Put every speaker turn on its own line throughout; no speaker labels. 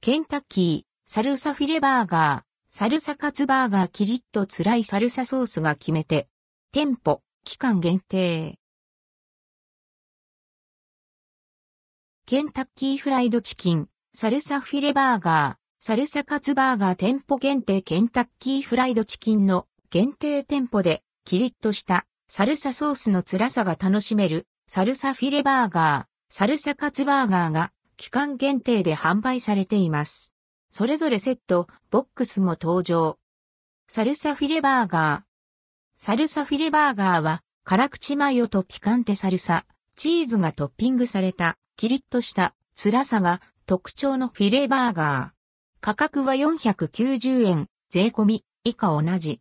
ケンタッキー、サルサフィレバーガー、サルサカツバーガーキリッと辛いサルサソースが決めて。店舗、期間限定。ケンタッキーフライドチキン、サルサフィレバーガー、サルサカツバーガー店舗限定ケンタッキーフライドチキンの限定店舗でキリッとしたサルサソースの辛さが楽しめるサルサフィレバーガー、サルサカツバーガーが期間限定で販売されています。それぞれセット、ボックスも登場。サルサフィレバーガー。サルサフィレバーガーは辛口マヨとピカンテサルサ、チーズがトッピングされたキリッとした辛さが特徴のフィレバーガー。価格は490円、税込み、以下同じ。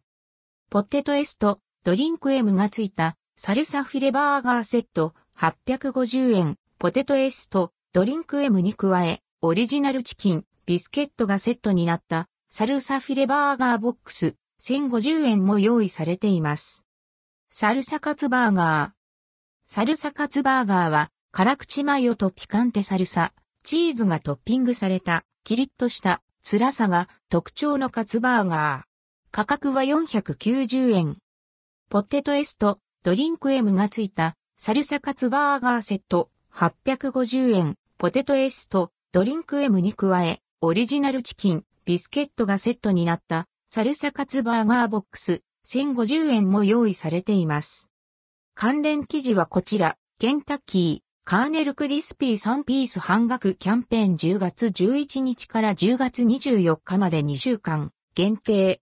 ポテトエスト、ドリンク M がついたサルサフィレバーガーセット850円、ポテトエスト、ドリンク M に加え、オリジナルチキン、ビスケットがセットになったサルサフィレバーガーボックス1050円も用意されています。サルサカツバーガー。サルサカツバーガーは辛口マヨとピカンテサルサ、チーズがトッピングされた、キリッとした辛さが特徴のカツバーガー。価格は490円。ポテトエスト、ドリンク M がついた、サルサカツバーガーセット、850円。ポテトエスト、ドリンク M に加え、オリジナルチキン、ビスケットがセットになった、サルサカツバーガーボックス、1050円も用意されています。関連記事はこちら、ケンタッキー、カーネルクリスピー3ピース半額キャンペーン10月11日から10月24日まで2週間限定。